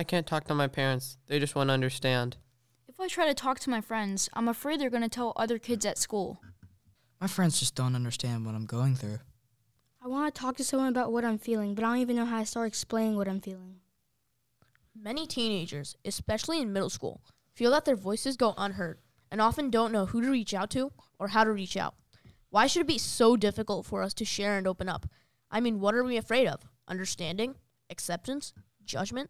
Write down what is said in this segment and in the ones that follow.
I can't talk to my parents. They just won't understand. If I try to talk to my friends, I'm afraid they're going to tell other kids at school. My friends just don't understand what I'm going through. I want to talk to someone about what I'm feeling, but I don't even know how to start explaining what I'm feeling. Many teenagers, especially in middle school, feel that their voices go unheard and often don't know who to reach out to or how to reach out. Why should it be so difficult for us to share and open up? I mean, what are we afraid of? Understanding? Acceptance? Judgment?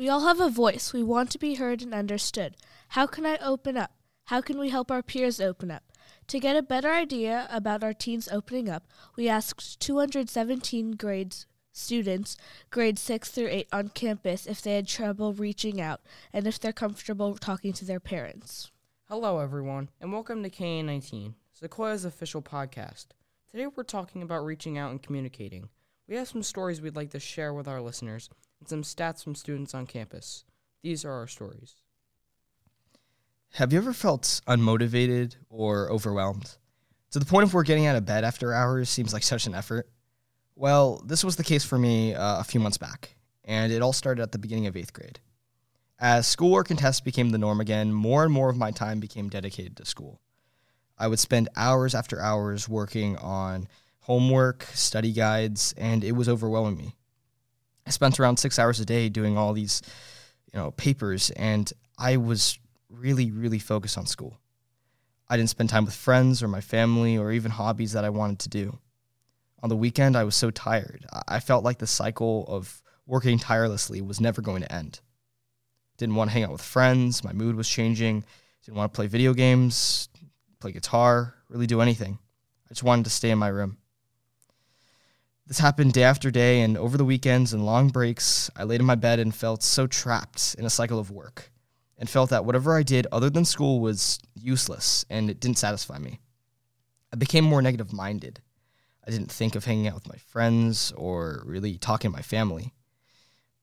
We all have a voice. We want to be heard and understood. How can I open up? How can we help our peers open up? To get a better idea about our teens opening up, we asked 217 grades students, grades 6 through 8 on campus if they had trouble reaching out and if they're comfortable talking to their parents. Hello, everyone, and welcome to KA19, Sequoia's official podcast. Today we're talking about reaching out and communicating. We have some stories we'd like to share with our listeners and some stats from students on campus. These are our stories. Have you ever felt unmotivated or overwhelmed? To the point of where getting out of bed after hours seems like such an effort? Well, this was the case for me uh, a few months back, and it all started at the beginning of eighth grade. As schoolwork and tests became the norm again, more and more of my time became dedicated to school. I would spend hours after hours working on homework, study guides, and it was overwhelming me. I spent around six hours a day doing all these, you know, papers, and I was really, really focused on school. I didn't spend time with friends or my family or even hobbies that I wanted to do. On the weekend, I was so tired. I felt like the cycle of working tirelessly was never going to end. Didn't want to hang out with friends. My mood was changing. Didn't want to play video games, play guitar, really do anything. I just wanted to stay in my room. This happened day after day, and over the weekends and long breaks, I laid in my bed and felt so trapped in a cycle of work and felt that whatever I did other than school was useless and it didn't satisfy me. I became more negative minded. I didn't think of hanging out with my friends or really talking to my family.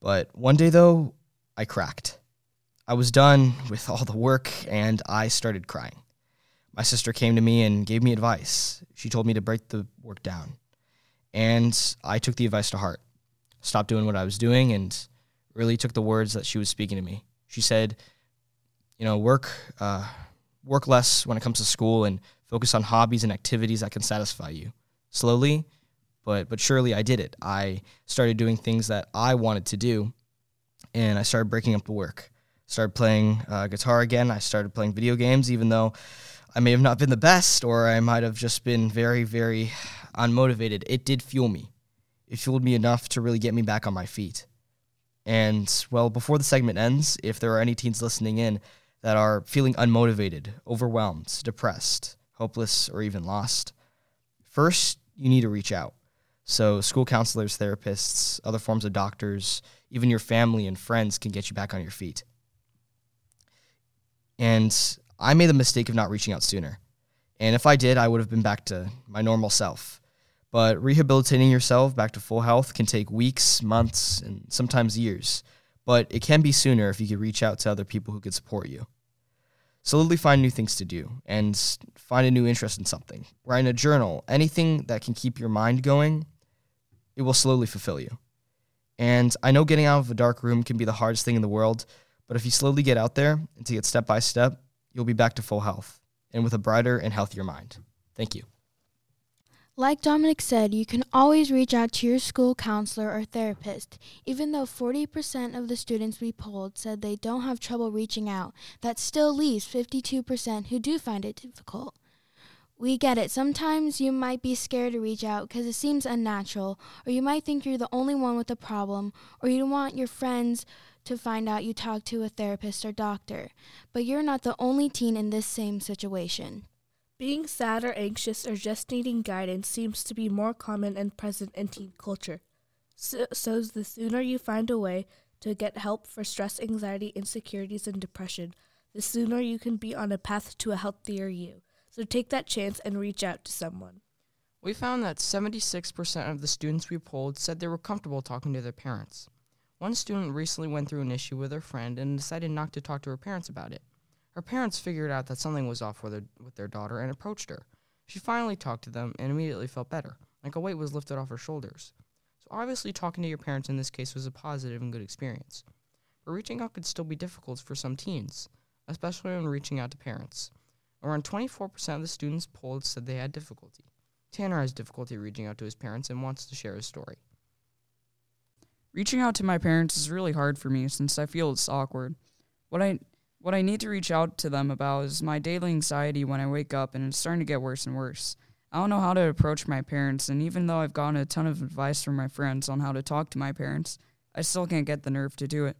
But one day, though, I cracked. I was done with all the work and I started crying. My sister came to me and gave me advice. She told me to break the work down. And I took the advice to heart, stopped doing what I was doing, and really took the words that she was speaking to me. She said, you know, work uh, work less when it comes to school and focus on hobbies and activities that can satisfy you. Slowly, but but surely I did it. I started doing things that I wanted to do, and I started breaking up the work. Started playing uh, guitar again. I started playing video games, even though I may have not been the best, or I might have just been very, very unmotivated. It did fuel me. It fueled me enough to really get me back on my feet. And well, before the segment ends, if there are any teens listening in that are feeling unmotivated, overwhelmed, depressed, hopeless, or even lost, first, you need to reach out. So, school counselors, therapists, other forms of doctors, even your family and friends can get you back on your feet. And I made the mistake of not reaching out sooner. And if I did, I would have been back to my normal self. But rehabilitating yourself back to full health can take weeks, months, and sometimes years but it can be sooner if you could reach out to other people who could support you. Slowly find new things to do and find a new interest in something. Write in a journal, anything that can keep your mind going, it will slowly fulfill you. And I know getting out of a dark room can be the hardest thing in the world, but if you slowly get out there and take it step by step, you'll be back to full health and with a brighter and healthier mind. Thank you. Like Dominic said, you can always reach out to your school counselor or therapist. Even though 40% of the students we polled said they don't have trouble reaching out, that still leaves 52% who do find it difficult. We get it. Sometimes you might be scared to reach out because it seems unnatural, or you might think you're the only one with a problem, or you don't want your friends to find out you talk to a therapist or doctor. But you're not the only teen in this same situation. Being sad or anxious or just needing guidance seems to be more common and present in teen culture. So, so the sooner you find a way to get help for stress, anxiety, insecurities, and depression, the sooner you can be on a path to a healthier you. So take that chance and reach out to someone. We found that 76% of the students we polled said they were comfortable talking to their parents. One student recently went through an issue with her friend and decided not to talk to her parents about it. Her parents figured out that something was off with, her, with their daughter and approached her. She finally talked to them and immediately felt better, like a weight was lifted off her shoulders. So, obviously, talking to your parents in this case was a positive and good experience. but reaching out could still be difficult for some teens, especially when reaching out to parents. Around 24% of the students polled said they had difficulty. Tanner has difficulty reaching out to his parents and wants to share his story. Reaching out to my parents is really hard for me since I feel it's awkward. What I what I need to reach out to them about is my daily anxiety when I wake up and it's starting to get worse and worse. I don't know how to approach my parents and even though I've gotten a ton of advice from my friends on how to talk to my parents, I still can't get the nerve to do it.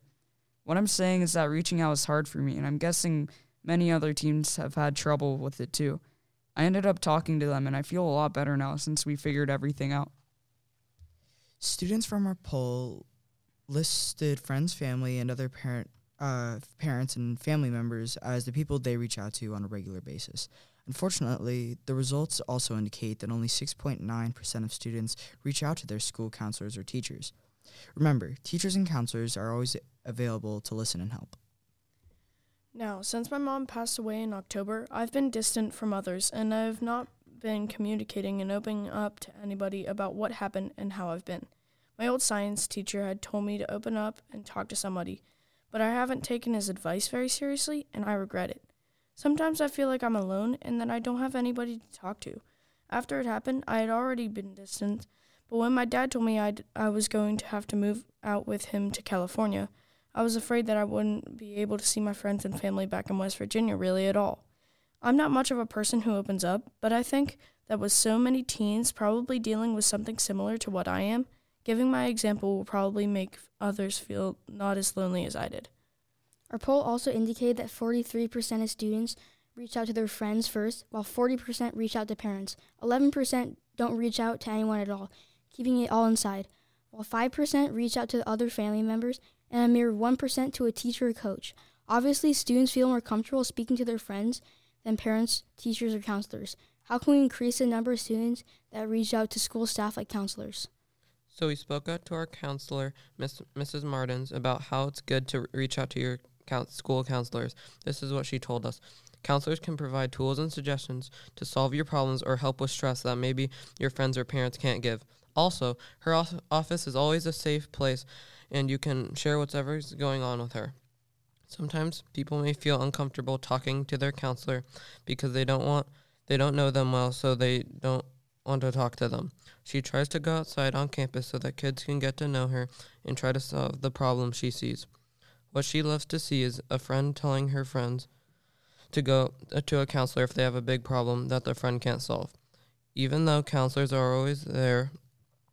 What I'm saying is that reaching out is hard for me and I'm guessing many other teens have had trouble with it too. I ended up talking to them and I feel a lot better now since we figured everything out. Students from our poll listed friends, family, and other parent uh, parents and family members as the people they reach out to on a regular basis. Unfortunately, the results also indicate that only 6.9% of students reach out to their school counselors or teachers. Remember, teachers and counselors are always available to listen and help. Now, since my mom passed away in October, I've been distant from others and I've not been communicating and opening up to anybody about what happened and how I've been. My old science teacher had told me to open up and talk to somebody, but I haven't taken his advice very seriously and I regret it. Sometimes I feel like I'm alone and that I don't have anybody to talk to. After it happened, I had already been distant, but when my dad told me I'd, I was going to have to move out with him to California, I was afraid that I wouldn't be able to see my friends and family back in West Virginia really at all. I'm not much of a person who opens up, but I think that with so many teens probably dealing with something similar to what I am, giving my example will probably make others feel not as lonely as I did. Our poll also indicated that 43% of students reach out to their friends first, while 40% reach out to parents. 11% don't reach out to anyone at all, keeping it all inside, while 5% reach out to other family members, and a mere 1% to a teacher or coach. Obviously, students feel more comfortable speaking to their friends than parents, teachers, or counselors. How can we increase the number of students that reach out to school staff like counselors? So we spoke out to our counselor, Miss, Mrs. Martins, about how it's good to reach out to your school counselors. This is what she told us. Counselors can provide tools and suggestions to solve your problems or help with stress that maybe your friends or parents can't give. Also, her office is always a safe place and you can share whatever's going on with her. Sometimes people may feel uncomfortable talking to their counselor because they don't want they don't know them well so they don't want to talk to them. She tries to go outside on campus so that kids can get to know her and try to solve the problems she sees. What she loves to see is a friend telling her friends to go uh, to a counselor if they have a big problem that their friend can't solve. Even though counselors are always there,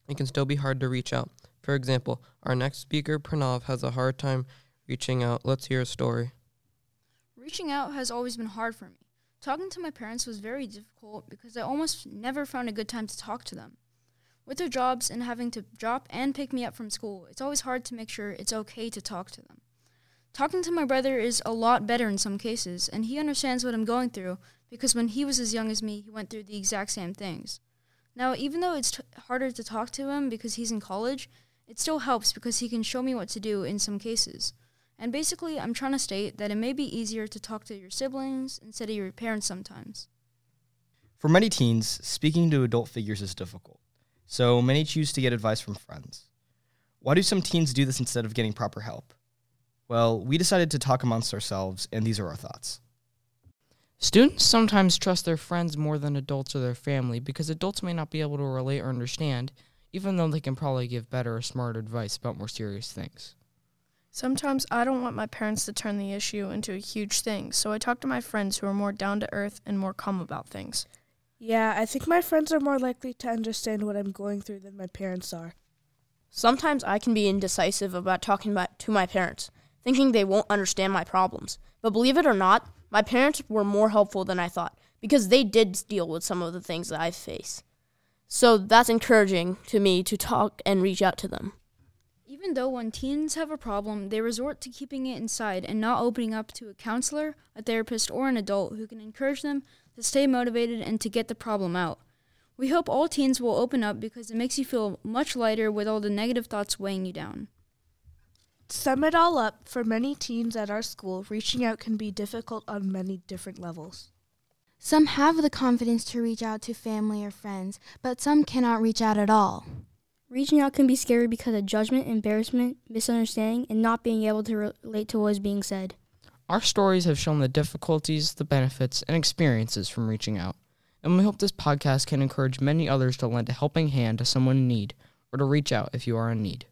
it can still be hard to reach out. For example, our next speaker, Pranav, has a hard time reaching out. Let's hear a story. Reaching out has always been hard for me. Talking to my parents was very difficult because I almost never found a good time to talk to them. With their jobs and having to drop and pick me up from school, it's always hard to make sure it's okay to talk to them. Talking to my brother is a lot better in some cases, and he understands what I'm going through because when he was as young as me, he went through the exact same things. Now, even though it's t- harder to talk to him because he's in college, it still helps because he can show me what to do in some cases. And basically, I'm trying to state that it may be easier to talk to your siblings instead of your parents sometimes. For many teens, speaking to adult figures is difficult, so many choose to get advice from friends. Why do some teens do this instead of getting proper help? Well, we decided to talk amongst ourselves, and these are our thoughts. Students sometimes trust their friends more than adults or their family because adults may not be able to relate or understand, even though they can probably give better or smarter advice about more serious things. Sometimes I don't want my parents to turn the issue into a huge thing, so I talk to my friends who are more down to earth and more calm about things. Yeah, I think my friends are more likely to understand what I'm going through than my parents are. Sometimes I can be indecisive about talking to my parents, thinking they won't understand my problems. But believe it or not, my parents were more helpful than I thought because they did deal with some of the things that I face. So that's encouraging to me to talk and reach out to them. Even though when teens have a problem, they resort to keeping it inside and not opening up to a counselor, a therapist, or an adult who can encourage them to stay motivated and to get the problem out. We hope all teens will open up because it makes you feel much lighter with all the negative thoughts weighing you down. To sum it all up, for many teens at our school, reaching out can be difficult on many different levels. Some have the confidence to reach out to family or friends, but some cannot reach out at all. Reaching out can be scary because of judgment, embarrassment, misunderstanding, and not being able to relate to what is being said. Our stories have shown the difficulties, the benefits, and experiences from reaching out. And we hope this podcast can encourage many others to lend a helping hand to someone in need or to reach out if you are in need.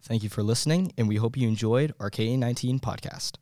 Thank you for listening, and we hope you enjoyed our KA19 podcast.